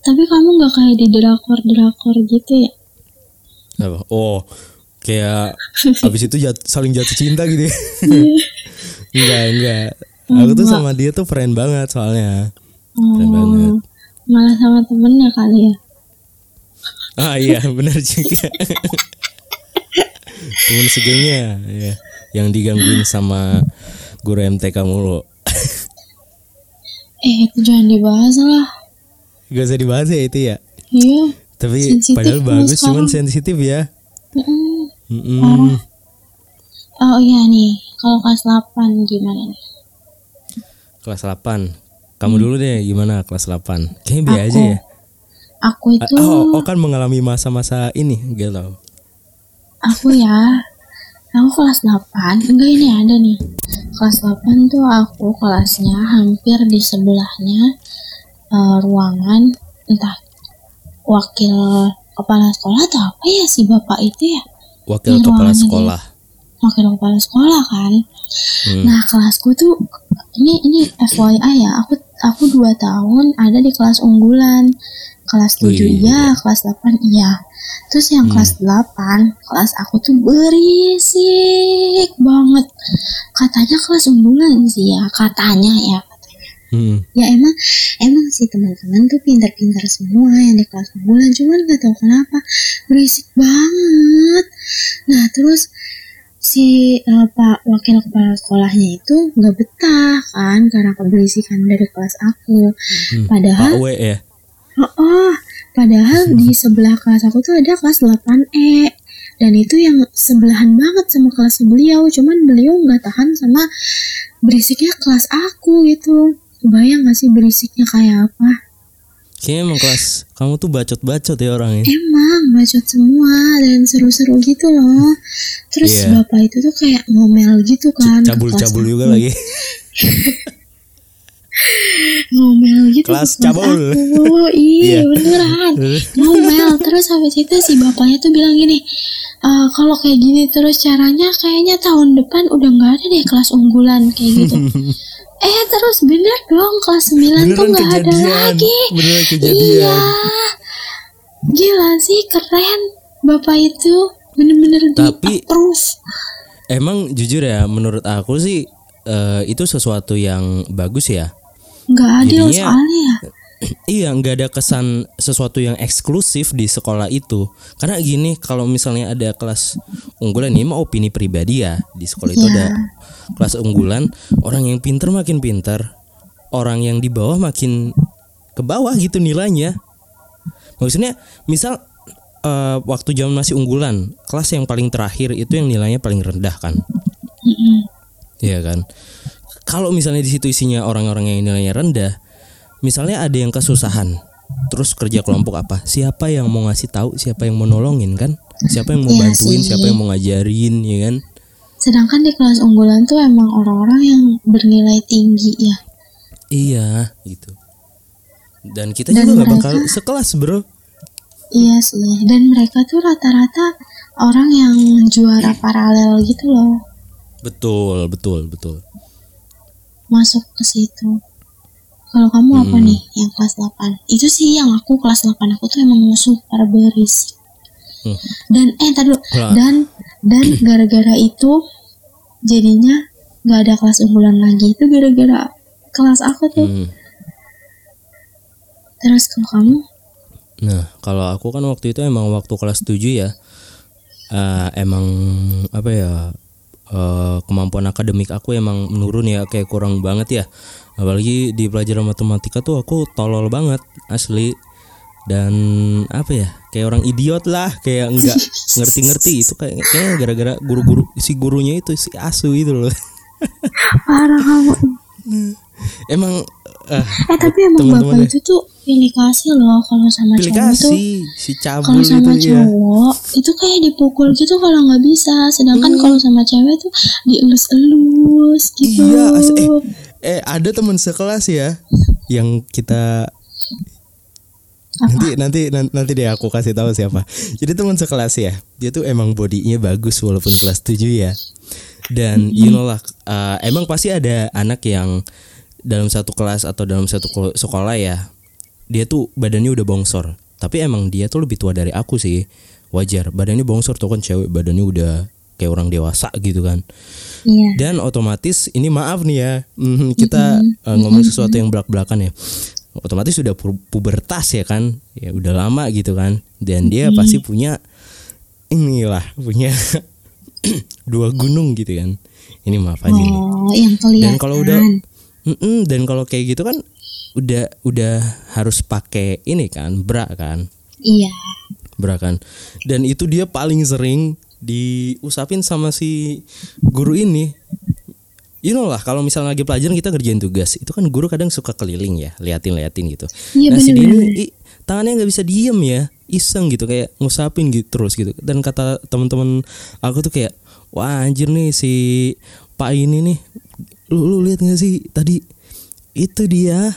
Tapi kamu nggak kayak di drakor-drakor gitu ya? Apa oh kayak abis itu jat- saling jatuh cinta gitu ya enggak enggak aku tuh sama dia tuh friend banget soalnya Keren banget. Oh, malah sama temennya kali ya? Ah iya benar juga. Temen segengnya ya, yang digangguin sama guru MTK mulu. Eh itu jangan dibahas lah. Gak usah dibahas ya itu ya. Iya. Tapi Sensitif padahal bagus cuman sekarang. sensitif ya. Mm-mm. Mm-mm. Oh iya nih, kalau kelas 8 gimana nih? Kelas 8 Kamu dulu deh gimana kelas 8 Kayaknya biasa aja ya. Aku itu, Oh, oh kan mengalami masa-masa ini galau. aku ya, aku kelas 8, enggak ini ada nih. Kelas 8 tuh aku kelasnya hampir di sebelahnya eh, ruangan entah wakil kepala sekolah atau apa ya si bapak itu ya Wakil Di kepala sekolah. wakil kepala sekolah kan Hmm. Nah kelasku tuh ini ini FYI ya aku aku dua tahun ada di kelas unggulan kelas 7 Wih. iya kelas 8 iya terus yang Hmm. kelas 8 kelas aku tuh berisik banget katanya kelas unggulan sih ya katanya ya Hmm. ya emang emang sih teman-teman tuh pintar-pintar semua yang di kelas unggulan cuman gak tahu kenapa berisik banget nah terus si eh, pak wakil kepala sekolahnya itu nggak betah kan karena keberisikan dari kelas aku Hmm. padahal Pak W ya. oh, oh, padahal di sebelah kelas aku tuh ada kelas 8E dan itu yang sebelahan banget sama kelas beliau cuman beliau nggak tahan sama berisiknya kelas aku gitu Kebayang gak sih berisiknya kayak apa? Kayaknya emang kelas kamu tuh bacot-bacot ya orangnya. Emang bacot semua dan seru-seru gitu loh. Terus Iya. bapak itu tuh kayak ngomel gitu kan. Cabul-cabul juga aku. lagi. Ngomel gitu ke Kelas cabul. aku. Iya Iya. beneran. Ngomel. Terus habis itu si bapaknya tuh bilang gini. "Eh, kalau kayak gini terus caranya kayaknya tahun depan udah nggak ada deh kelas unggulan kayak gitu. eh terus bener dong kelas 9 tuh nggak ada lagi. Beneran kejadian. Iya. Gila sih keren. Bapak itu bener-bener Tapi- approve. Emang jujur ya menurut aku sih eh, itu sesuatu yang bagus ya. Nggak adil Jadinya- soalnya ya. iya nggak ada kesan sesuatu yang eksklusif di sekolah itu karena gini kalau misalnya ada kelas unggulan ini mah opini pribadi ya di sekolah itu Iya. ada kelas unggulan orang yang pinter makin pinter orang yang di bawah makin ke bawah gitu nilainya maksudnya misal eh, waktu zaman masih unggulan kelas yang paling terakhir itu yang nilainya paling rendah kan. Iya kan. Kalau misalnya di situ isinya orang-orang yang nilainya rendah, misalnya ada yang kesusahan, terus kerja kelompok apa? Siapa yang mau ngasih tahu? Siapa yang mau nolongin kan? Siapa yang mau Iya bantuin? sih. Siapa yang mau ngajarin? Ya kan? Sedangkan di kelas unggulan tuh emang orang-orang yang bernilai tinggi ya. Iya, gitu. Dan kita Dan juga nggak bakal sekelas, bro. Iya sih. Dan mereka tuh rata-rata orang yang juara paralel gitu loh. Betul, betul, betul. Masuk ke situ. Kalau kamu apa Hmm. nih yang kelas 8? Itu sih yang aku kelas 8 aku tuh emang super berisik. Hmm. Dan eh tadi dan dan gara-gara itu jadinya nggak ada kelas unggulan lagi itu gara-gara kelas aku tuh. Hmm. Terus kalau kamu Nah, kalau aku kan waktu itu emang waktu kelas 7 ya. eh, emang apa ya? Eh, kemampuan akademik aku emang menurun ya kayak kurang banget ya. Apalagi di pelajaran matematika tuh aku tolol banget asli. Dan apa ya? Kayak orang idiot lah, kayak enggak ngerti-ngerti itu kayak kayaknya gara-gara guru-guru si gurunya itu si asu itu loh. parah kamu. Emang eh, Eh tapi emang Teman-teman bapak ya. itu tuh pilih kasih loh kalau sama pilih cowok kasih si kalau sama itu ya. cowok itu kayak dipukul gitu kalau nggak bisa sedangkan Hmm. kalau sama cewek tuh dielus-elus gitu Iya, eh, eh ada teman sekelas ya yang kita nanti nanti nan- nanti deh aku kasih tahu siapa. Jadi teman sekelas ya, dia tuh emang bodinya bagus walaupun kelas 7 ya. Dan you know lah, uh, emang pasti ada anak yang dalam satu kelas atau dalam satu ko- sekolah ya, dia tuh badannya udah bongsor. Tapi emang dia tuh lebih tua dari aku sih, wajar. Badannya bongsor tuh kan cewek, badannya udah kayak orang dewasa gitu kan. iya Dan otomatis ini maaf nih ya, mhm, kita eh, ngomong sesuatu yang belak-belakan ya. Otomatis sudah pu- pubertas ya kan, ya udah lama gitu kan. Dan dia pasti punya inilah punya dua gunung gitu kan. Ini maaf aja nih. oh yang kelihatan Dan kalau udah Mm-mm, dan kalau kayak gitu kan udah udah harus pakai ini kan bra kan? Iya. Bra kan? Dan itu dia paling sering diusapin sama si guru ini. You know lah kalau misalnya lagi pelajaran kita kerjain tugas itu kan guru kadang suka keliling ya liatin liatin gitu. Iya, nah si dia ini i- tangannya nggak bisa diem ya iseng gitu kayak ngusapin gitu terus gitu. Dan kata teman-teman aku tuh kayak wah anjir nih si pak ini nih lu lu lihat nggak sih? Tadi itu dia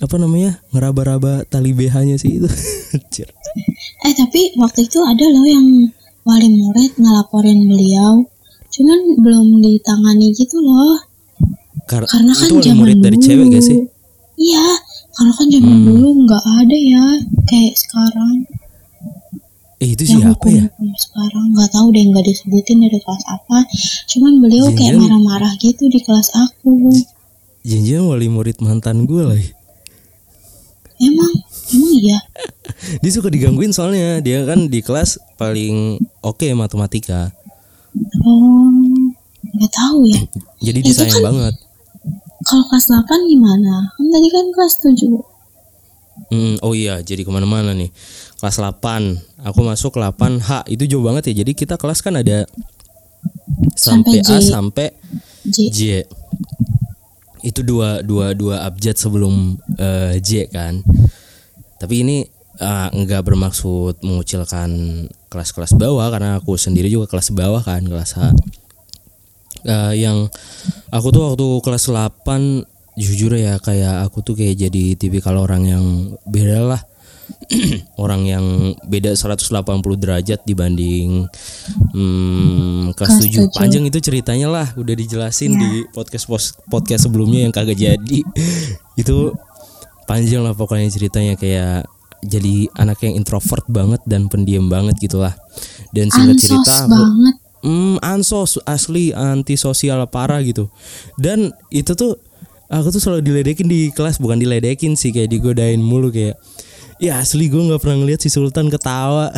apa namanya ngeraba-raba tali BH-nya sih itu. Eh tapi waktu itu ada loh yang wali murid ngelaporin beliau. Cuman belum ditangani gitu loh. Kar- karena kan itu wali zaman murid dari dulu cewek gak sih? iya karena kan zaman Hmm. dulu nggak ada ya kayak sekarang Eh itu yang siapa ya? sekarang nggak tahu deh nggak disebutin dari kelas apa cuman beliau kayak Jangan-jangan- marah-marah gitu di kelas aku Janjian wali murid mantan gue lagi. emang emang iya Dia suka digangguin soalnya dia kan di kelas paling oke matematika. oh nggak tahu ya Jadi disayang kan- banget. kalau kelas 8 gimana kan tadi kan kelas 7 Hmm, oh iya, jadi ke mana-mana nih. Kelas 8, aku masuk 8H itu jauh banget ya. Jadi kita kelas kan ada sampai, Sampai A sampai J J. Itu dua dua dua abjad sebelum eh, J kan. Tapi ini eh, nggak bermaksud mengucilkan kelas-kelas bawah karena aku sendiri juga kelas bawah kan kelas H. Eh, yang aku tuh waktu kelas 8 jujur ya kayak aku tuh kayak jadi tipikal orang yang beda lah orang yang beda 180 derajat dibanding hmm, kelas Kelas 7 tujuh. panjang itu ceritanya lah udah dijelasin di podcast podcast sebelumnya yang kagak jadi. Itu panjang lah pokoknya ceritanya kayak jadi anak yang introvert banget dan pendiam banget gitulah. Dan singkat ansos cerita banget. Hmm, ansos asli antisosial parah gitu. Dan itu tuh aku tuh selalu diledekin di kelas bukan diledekin sih kayak digodain mulu kayak ya asli gue nggak pernah ngeliat si Sultan ketawa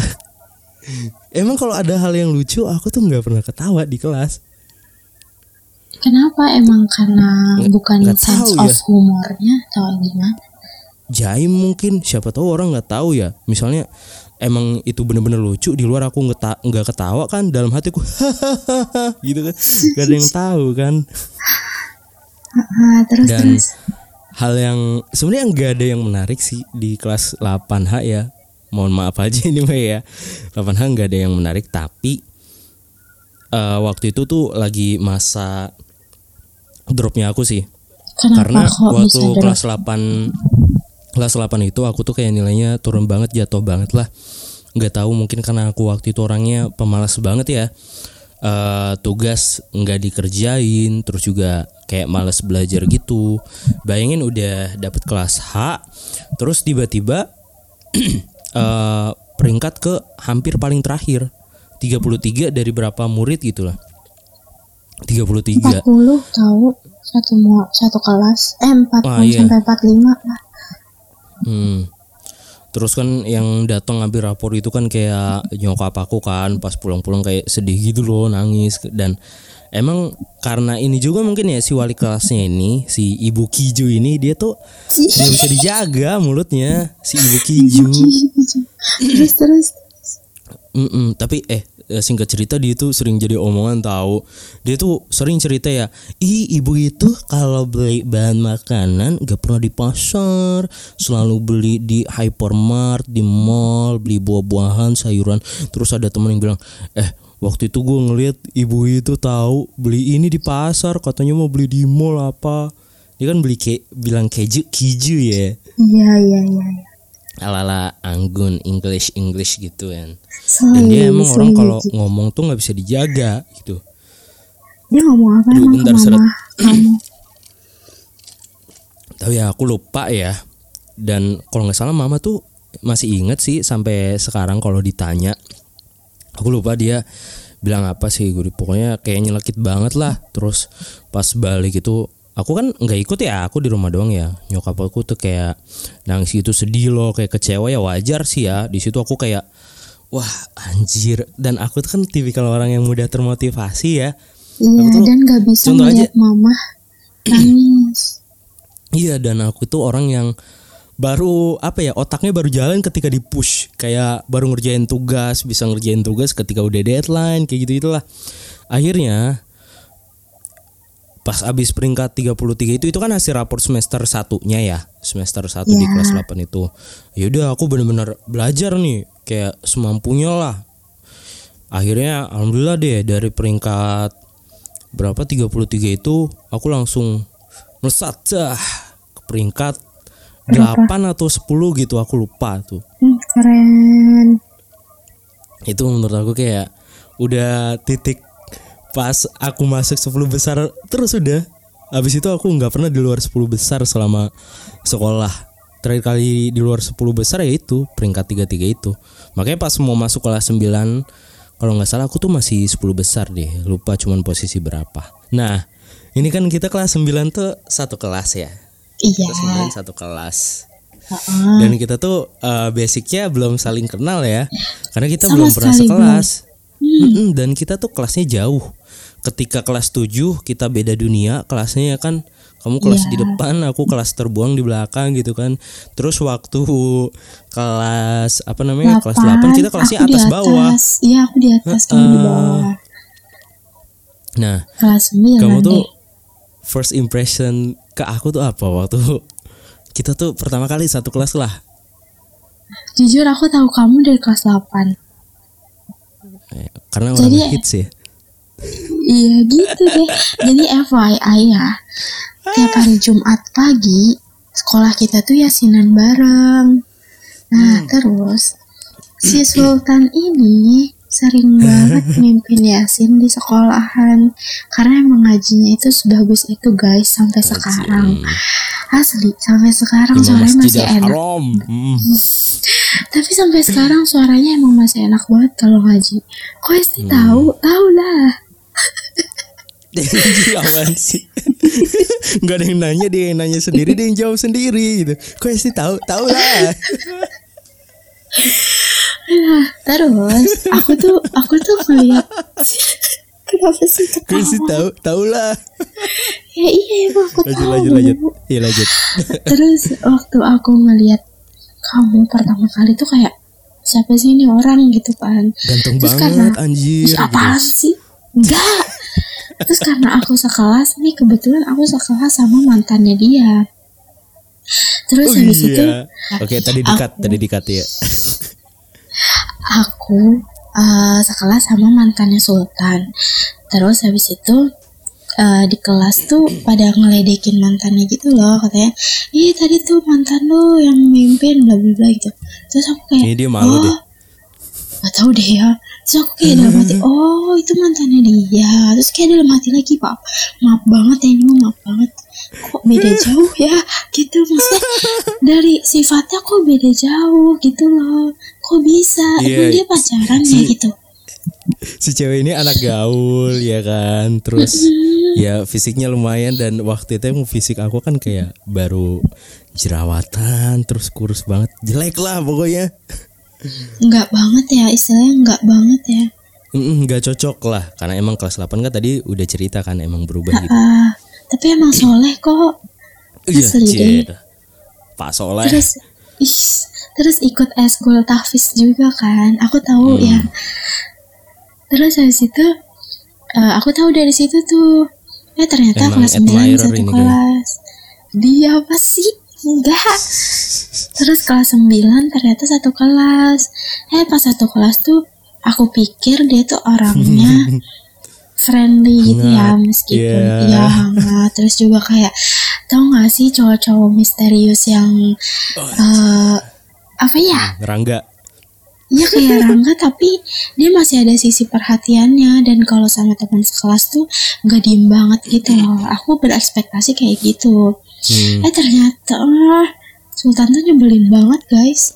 emang kalau ada hal yang lucu aku tuh nggak pernah ketawa di kelas Kenapa emang karena Nggak- bukan nggak sense tahu of ya. humornya atau gimana? jaim mungkin siapa tahu orang nggak tahu ya misalnya emang itu bener-bener lucu di luar aku nggak ta- nggak ketawa kan dalam hatiku gitu kan gak ada yang tahu kan Ah, terus dan terus. Hal yang sebenarnya nggak ada yang menarik sih di kelas 8H ya. Mohon maaf aja ini mah ya. 8H nggak ada yang menarik tapi eh, waktu itu tuh lagi masa dropnya aku sih. Kenapa karena waktu kelas 8 kelas 8 itu aku tuh kayak nilainya turun banget jatuh banget lah. Nggak tahu mungkin karena aku waktu itu orangnya pemalas banget ya Eh, tugas nggak dikerjain terus juga kayak males belajar gitu bayangin udah dapet kelas H terus tiba-tiba eh, peringkat ke hampir paling terakhir 33 dari berapa murid gitu lah 33 40 tahu satu mau satu kelas eh 40 Wah, iya. sampai 45 lah. Hmm. Terus kan yang datang ngambil rapor itu kan kayak nyokap aku kan pas pulang-pulang kayak sedih gitu loh nangis. Dan emang karena ini juga mungkin ya si wali kelasnya ini si ibu Kiju ini dia tuh nggak bisa dijaga mulutnya si ibu Kiju. terus terus. Mm-mm, tapi eh eh, singkat cerita dia tuh sering jadi omongan tahu. Dia tuh sering cerita ya ih ibu itu kalau beli bahan makanan gak pernah di pasar selalu beli di hypermart di mall beli buah-buahan sayuran. Terus ada temen yang bilang eh waktu itu gue ngeliat ibu itu tahu beli ini di pasar katanya mau beli di mall apa. Dia kan beli ke bilang keju kiju ya. Iya iya iya iya. Ala-ala anggun English English gitu kan. Dan dia emang orang kalau ngomong tuh nggak bisa dijaga gitu. Dia ngomong apa Duh, emang bentar, seret. tapi ya aku lupa ya. Dan kalau nggak salah mama tuh masih inget sih sampai sekarang kalau ditanya. Aku lupa dia bilang apa sih gue pokoknya kayak nyelekit banget lah. Terus pas balik itu aku kan nggak ikut ya aku di rumah doang ya. Nyokap aku tuh kayak nangis gitu sedih loh kayak kecewa. Ya wajar sih ya di situ aku kayak wah anjir. Dan aku tuh kan tipikal orang yang mudah termotivasi ya. Iya Aku tuh- dan gak bisa contoh aja. melihat mama nangis. Iya dan aku itu orang yang baru apa ya otaknya baru jalan ketika di push kayak baru ngerjain tugas bisa ngerjain tugas ketika udah deadline kayak gitu itulah akhirnya pas abis peringkat 33 itu itu kan hasil rapor semester satunya ya semester 1 di Ya. kelas 8 itu. Yaudah aku bener-bener belajar nih kayak semampunya lah. Akhirnya alhamdulillah deh dari peringkat berapa 33 itu aku langsung melesat dah ke peringkat 8 atau 10 gitu aku lupa tuh. Hmm, keren. Itu menurut aku kayak udah titik pas aku masuk 10 besar terus udah. Habis itu aku nggak pernah di luar 10 besar selama sekolah. Terakhir kali di luar 10 besar ya itu peringkat 33 itu. Makanya pas mau masuk kelas 9 kalau nggak salah aku tuh masih 10 besar deh. Lupa cuman posisi berapa. Nah ini kan kita kelas 9 tuh satu kelas ya? Iya. Kelas 9 satu kelas. Dan kita tuh eh, basicnya belum saling kenal ya. Karena kita Sama belum pernah sekelas. Mm-mm, dan kita tuh kelasnya jauh ketika kelas 7 kita beda dunia kelasnya ya kan kamu kelas Iya. di depan aku kelas terbuang di belakang gitu kan. Terus waktu kelas apa namanya kelas 8 kita kelasnya di atas bawah. iya aku di atas kamu di bawah. Nah kelas 9 kamu tuh first impression ke aku tuh apa waktu kita tuh pertama kali satu kelas lah? Jujur aku tahu kamu dari kelas 8 Eh, karena orang Jadi- hits ya Iya gitu deh. Jadi FYI ya, tiap hari Jumat pagi sekolah kita tuh yasinan bareng. Nah terus si Sultan ini sering banget mimpin yasin di sekolahan. Karena emang ngajinya itu sebagus itu guys sampai sekarang. Asli sampai sekarang suaranya masih enak. Hmm. tapi sampai sekarang suaranya emang masih enak banget kalau ngaji. Kok Esti tahu? Tahu lah Apaan sih? nggak ada yang nanya dia yang nanya sendiri dia yang jawab sendiri gitu. Kok sih tahu? Tahu lah terus aku tuh aku tuh ngeliat. Kenapa sih gue sih tahu tahu? Lah ya iya emang aku lanjut tahu. lanjut lanjut. Iya lanjut. Terus waktu aku ngeliat kamu pertama kali tuh kayak siapa sih ini orang gitu kan? Ganteng Terus banget karena- anjir Ih, gitu. apaan sih? Enggak terus karena aku sekelas nih kebetulan aku sekelas sama mantannya dia terus Oh habis itu iya. Oke, tadi dikat, aku- tadi dikat ya. aku eh, sekelas sama mantannya Sultan. Terus habis itu eh, di kelas tuh pada ngeledekin mantannya gitu loh katanya, ih tadi tuh mantan lu yang mimpin bla bla bla gitu. Terus aku kayak, Ini dia malu oh, deh. Gak tahu deh ya. Terus aku kayak dalam hati, oh itu mantannya dia. Terus kayak dalam hati lagi, pak, maaf banget ya ini maaf banget. Kok beda jauh ya, gitu maksudnya dari sifatnya kok beda jauh gitu loh. Kok bisa? Iya, Emang dia pacaran ya gitu. Si cewek ini anak gaul ya kan. Terus ya fisiknya lumayan dan waktu itu emang fisik aku kan kayak baru jerawatan terus kurus banget. Jelek lah pokoknya. Enggak banget ya, istilahnya enggak banget ya. Mm, nggak cocok lah karena emang kelas 8 kan tadi udah cerita kan emang berubah gitu. Ah, tapi emang soleh kok. Iya. Cid. Pak Soleh. terus ih, terus ikut eskul tahfiz juga kan aku tahu Hmm. ya terus habis itu eh, aku tahu dari situ tuh eh ternyata Emang kelas 9 admirer satu kelas dia apa sih enggak terus kelas 9 ternyata satu kelas eh pas satu kelas tuh aku pikir dia tuh orangnya friendly gitu ya meskipun iya. ya hangat terus juga kayak tau gak sih cowok-cowok misterius yang eh apa ya Rangga. Iya kayak Rangga tapi dia masih ada sisi perhatiannya dan kalau sama teman sekelas tuh nggak diem banget gitu loh. Aku berekspektasi kayak gitu. Hmm. Eh ternyata ah, Sultan tuh nyebelin banget guys.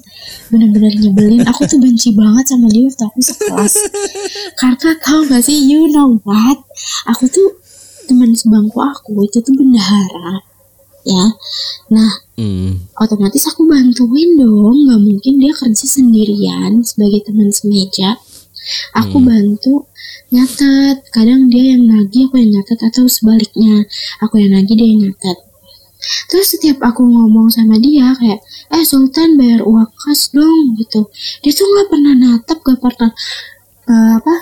Bener-bener nyebelin. Aku tuh benci banget sama dia waktu aku sekelas. Karena tau gak sih you know what? Aku tuh teman sebangku aku itu tuh bendahara. Ya. Nah Hmm. otomatis aku bantuin dong nggak mungkin dia kerja sendirian sebagai teman semeja aku Hmm. bantu nyatet kadang dia yang nagih aku yang nyatet atau sebaliknya aku yang nagih dia yang nyatet terus setiap aku ngomong sama dia kayak eh Sultan bayar uang kas dong gitu. Dia tuh nggak pernah natap gak pernah eh, apa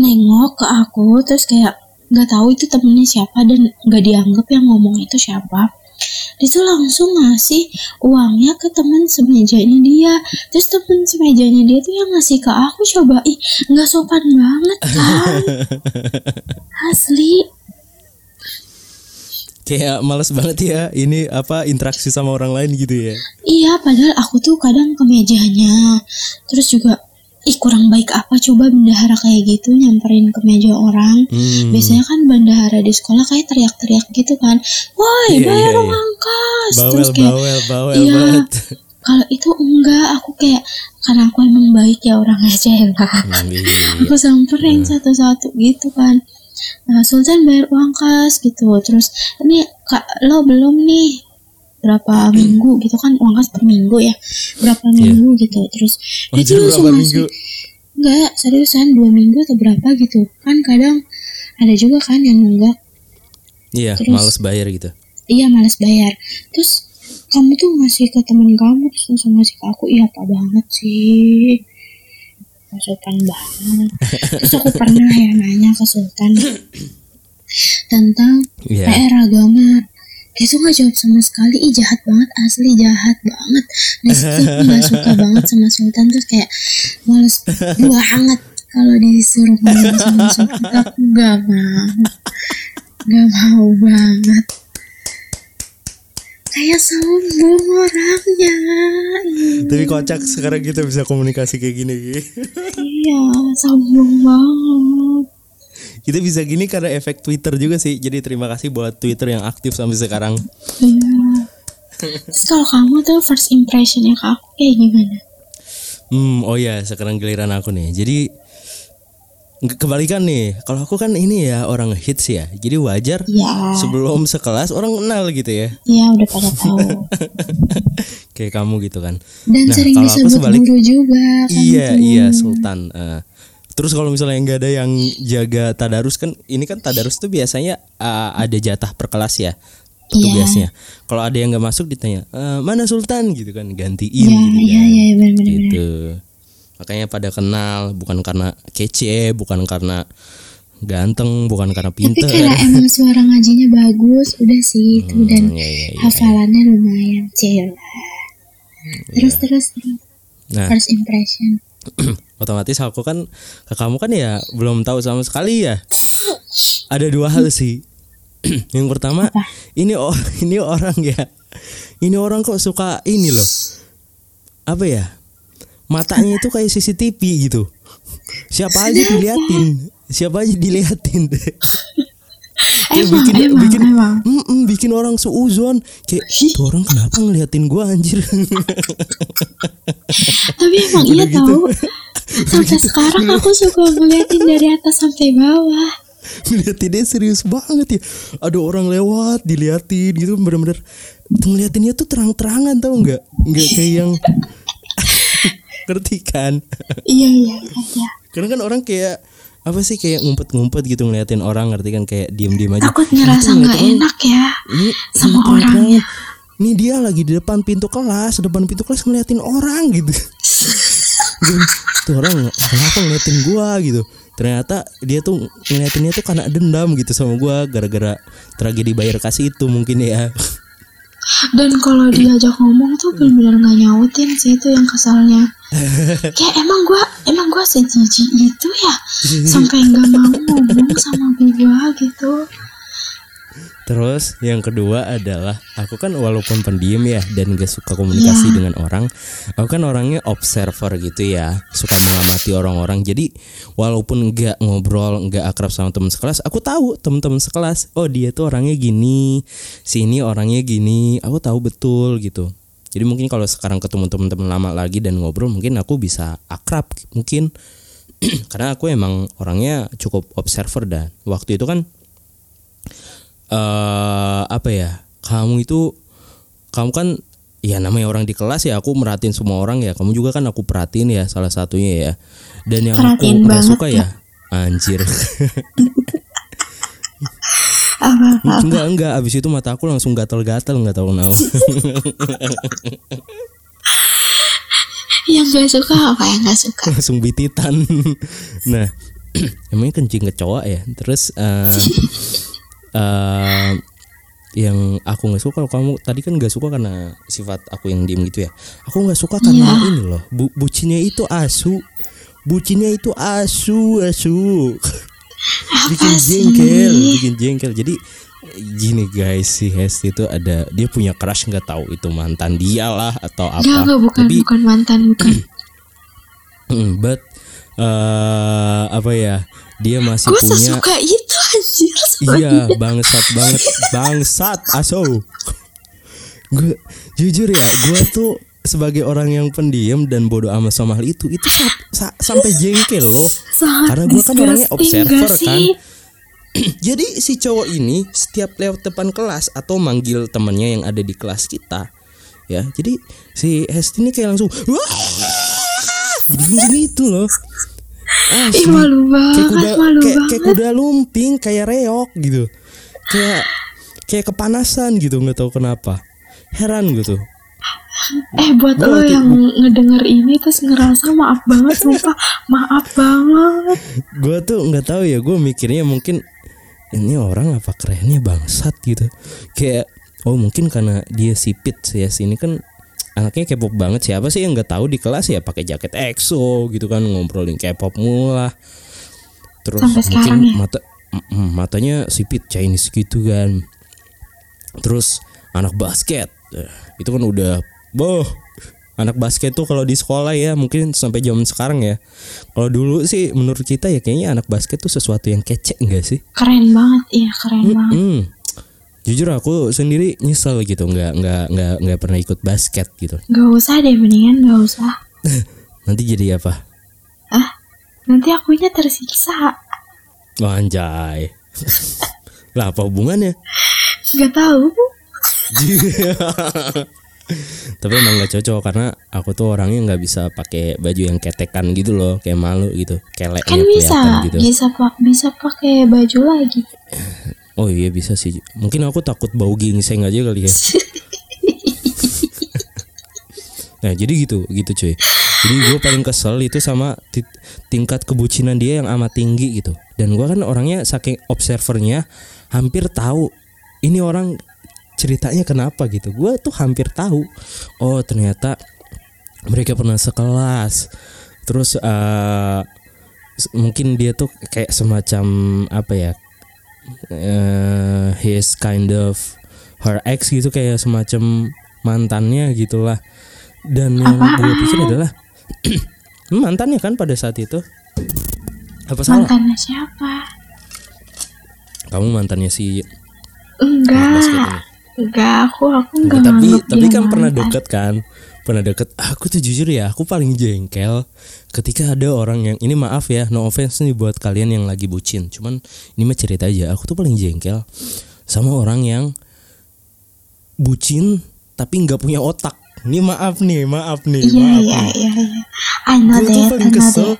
nengok ke aku terus kayak nggak tahu itu temennya siapa dan nggak dianggap yang ngomong itu siapa. Dia tuh langsung ngasih uangnya ke temen semejanya dia. Terus temen semejanya dia tuh yang ngasih ke aku coba. Ih nggak sopan banget kan asli Kayak males banget ya ini apa interaksi sama orang lain gitu ya. iya padahal aku tuh kadang ke mejanya terus juga ih kurang baik apa coba bendahara kayak gitu nyamperin ke meja orang Hmm. biasanya kan bendahara di sekolah kayak teriak-teriak gitu kan woi Iya, bayar iya, iya. kas Bawel, terus kayak bawel, bawel Iya. kalau itu enggak aku kayak karena aku emang baik ya orangnya cewek Hmm, iya. aku samperin satu-satu gitu kan nah Sultan bayar uang kas gitu. Terus ini kak lo belum nih? Berapa minggu? Gitu kan uang kas per minggu ya. Berapa minggu gitu. Terus tuh langsung minggu? enggak seriusan dua minggu atau berapa? Gitu. Kan kadang ada juga kan yang enggak. Iya, Terus- males bayar gitu. iya malas bayar. Terus kamu tuh ngasih ke temen kamu terus langsung ngasih ke aku. Iya apa banget sih Pak Sultan banget. Terus aku pernah ya nanya ke Sultan tentang Iya. PR agama. Dia tuh nggak jawab sama sekali. Ih jahat banget asli jahat banget. Situ aku nggak suka banget sama Sultan. Terus kayak males banget kalau disuruh ngomong sama Sultan. Aku nggak mau. Nggak mau banget kayak sombong orangnya Tapi kocak sekarang kita bisa komunikasi kayak gini. iya sombong banget kita bisa gini karena efek Twitter juga sih. Jadi terima kasih buat Twitter yang aktif sampai sekarang. iya terus kalau kamu tuh first impressionnya ke aku kayak gimana Hmm, oh ya, sekarang giliran aku nih. Jadi kebalikan nih. Kalau aku kan ini ya orang hits ya. Jadi wajar Ya, sebelum sekelas orang kenal gitu ya. ya udah pada tahu. Kayak kamu gitu kan. Dan Nah, sering kalau aku disebut sebalik- guru juga kan. Iya, itu. iya Sultan. Eh, terus kalau misalnya nggak ada yang jaga tadarus kan ini kan tadarus tuh biasanya eh, ada jatah per kelas ya petugasnya. Kalau ada yang nggak masuk ditanya "Eh, mana Sultan gitu kan gantiin Iya, gitu iya, kan. iya, benar-benar. gitu. Makanya pada kenal bukan karena kece, bukan karena ganteng, bukan karena Tapi pinter. karena emang suara ngajinya bagus, udah sih itu dan iya, iya, iya. hafalannya lumayan, cil. Terus terus terus Nah, first impression. otomatis aku kan ke kamu kan ya belum tahu sama sekali ya. Ada dua hal sih. yang pertama, ini oh, ini orang ya. Ini orang kok suka ini loh. Apa ya? Matanya itu kayak CCTV gitu. Siapa aja diliatin. Siapa aja diliatin. Kayak Emang, bikin emang, bikin emang. Mm-mm, bikin orang seuzon kayak tuh orang kenapa ngeliatin gua anjir Tapi emang iya gitu. tahu. Sampai sekarang aku suka ngeliatin dari atas sampai bawah. ngeliatinnya serius banget ya ada orang lewat diliatin gitu bener-bener ngeliatinnya tuh terang-terangan tau nggak nggak kayak yang ngerti kan Iya iya iya. karena kan orang kayak apa sih kayak ngumpet-ngumpet gitu ngeliatin orang ngerti kan kayak diem-diem aja Takut ngerasa Itu nggak ngeliatin enak ya ini sama ini orangnya. Nih dia lagi di depan pintu kelas, depan pintu kelas ngeliatin orang gitu. Gitu. tuh orang kenapa ngeliatin gua gitu. Ternyata dia tuh ngeliatinnya tuh karena dendam gitu sama gua gara-gara tragedi bayar kasih itu mungkin ya. Dan kalau diajak ngomong tuh benar-benar nggak nyautin sih itu yang kesalnya. Kayak emang gua emang gua sejiji itu ya sampai nggak mau ngomong sama gua gitu. Terus yang kedua adalah aku kan walaupun pendiam ya dan gak suka komunikasi Iya. dengan orang, aku kan orangnya observer gitu ya, suka mengamati orang-orang. Jadi walaupun gak ngobrol, gak akrab sama teman sekelas, aku tahu teman-teman sekelas, oh dia tuh orangnya gini, sini orangnya gini, aku tahu betul gitu. Jadi mungkin kalau sekarang ketemu teman-teman lama lagi dan ngobrol, mungkin aku bisa akrab mungkin karena aku emang orangnya cukup observer dan waktu itu kan eh apa ya kamu itu kamu kan ya namanya orang di kelas ya aku merhatiin semua orang ya. Kamu juga kan aku perhatiin ya salah satunya ya. Dan yang Perhatiin aku banget suka ya anjir. Apa enggak enggak abis itu mata aku langsung gatel-gatel nggak tahu kenapa. Yang nggak suka apa yang nggak suka? langsung bititan. Nah emangnya kencing kecoa ya? Terus eh eh, yang aku nggak suka kamu tadi kan nggak suka karena sifat aku yang diem gitu ya. Aku nggak suka karena Iya. ini loh bu bucinnya itu asu. Bucinnya itu asu asu. Bikin jengkel bikin jengkel. Jadi gini guys si Hesti itu ada dia punya crush nggak tahu itu mantan dia lah atau apa. Nggak, nggak, bukan tapi bukan mantan bukan. Mm, but eh apa ya dia masih Gue punya sesuka itu anjir iya bangsat banget. Bangsat aso. Gue jujur ya gue tuh sebagai orang yang pendiam dan bodoh amat sama hal itu itu sa- sa- sampai jengkel loh. Sangat karena gue kan orangnya observer kan. Jadi si cowok ini setiap lewat depan kelas atau manggil temannya yang ada di kelas kita ya. Jadi si Hesti ini kayak langsung wah! Langsung itu loh Ih Asli. malu kayak banget, kuda malu kayak, banget. kayak kuda lumping kayak reok gitu kayak kayak kepanasan gitu nggak tahu kenapa heran gitu Eh buat lo yang ngedenger ini terus ngerasa maaf banget sumpah maaf banget. gue tuh nggak tahu ya gue mikirnya mungkin ini orang apa kerennya bangsat gitu kayak oh mungkin karena dia sipit ya sini kan anaknya K-pop banget siapa sih yang nggak tahu di kelas ya pakai jaket EXO gitu kan ngobrolin K-pop mula terus Sampai sekarang mungkin ya? mata mm, mm, matanya sipit Chinese gitu kan terus anak basket Eh, itu kan udah boh anak basket tuh kalau di sekolah ya mungkin sampai zaman sekarang ya kalau dulu sih menurut kita ya kayaknya anak basket tuh sesuatu yang kece enggak sih Keren banget, iya keren banget. Hmm. Jujur aku sendiri nyesel gitu nggak nggak nggak nggak pernah ikut basket gitu. Gak usah deh, mendingan gak usah. Nanti jadi apa? Ah, nanti akunya tersiksa Wah, anjay. lah apa hubungannya? nggak tahu Tapi emang gak cocok karena aku tuh orangnya nggak bisa pakai baju yang ketekan gitu loh, kayak malu gitu, keleknya kan bisa gitu. bisa pak bisa pakai baju lagi Oh iya bisa sih. Mungkin aku takut bau gingseng aja kali ya. nah jadi gitu gitu cuy. Jadi gue paling kesel itu sama ti- tingkat kebucinan dia yang amat tinggi gitu. Dan gue kan orangnya saking observernya hampir tahu ini orang ceritanya kenapa gitu. Gue tuh hampir tahu. Oh ternyata mereka pernah sekelas. Terus s- mungkin dia tuh kayak semacam apa ya eh his kind of her ex gitu kayak semacam mantannya gitulah. Dan yang gue pikir adalah mantannya kan pada saat itu. Apa salah? Mantannya siapa? Kamu mantannya si enggak enggak aku aku enggak Enggak, tapi tapi kan pernah deket kan? Pernah deket. Aku tuh jujur ya aku paling jengkel ketika ada orang yang ini maaf ya no offense nih buat kalian yang lagi bucin cuman ini mah cerita aja aku tuh paling jengkel sama orang yang bucin tapi nggak punya otak ini maaf nih maaf nih iya maaf iya nih. iya iya. I know gue tuh paling kesel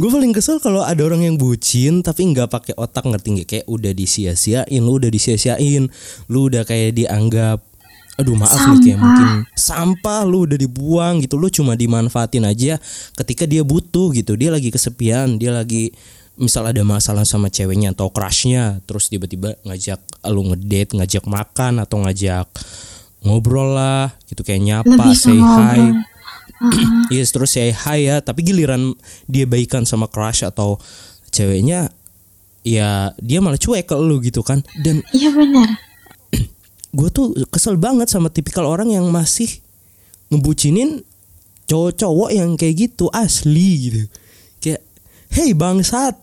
gue paling kesel kalau ada orang yang bucin tapi nggak pakai otak ngerti nggak? Kayak udah disia-siain lu udah disia-siain lu udah kayak dianggap aduh maaf nih kayak Sampah. mungkin sampah lu udah dibuang gitu lu cuma dimanfaatin aja ketika dia butuh gitu. Dia lagi kesepian dia lagi misal ada masalah sama ceweknya atau crushnya terus tiba-tiba ngajak lu ngedate ngajak makan atau ngajak ngobrol lah gitu kayak nyapa lebih say hi. Ngobrol Yes terus say hi ya Tapi giliran dia baikan sama crush atau ceweknya Ya dia malah cuek ke lu gitu kan. Dan iya benar. gue tuh kesel banget sama tipikal orang yang masih ngebucinin cowok-cowok yang kayak gitu asli gitu. Kayak Hey bangsat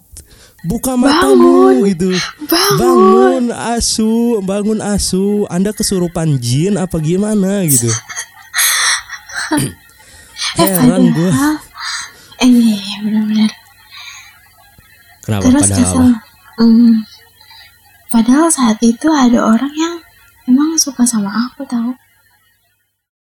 Buka matamu gitu. Bangun. Bangun asu Bangun asu. Anda kesurupan jin apa gimana gitu? Eh Heran gue padahal eh iya iya benar-benar. Kenapa? Terus padahal. kesel apa? Hmm. padahal saat itu ada orang yang emang suka sama aku tahu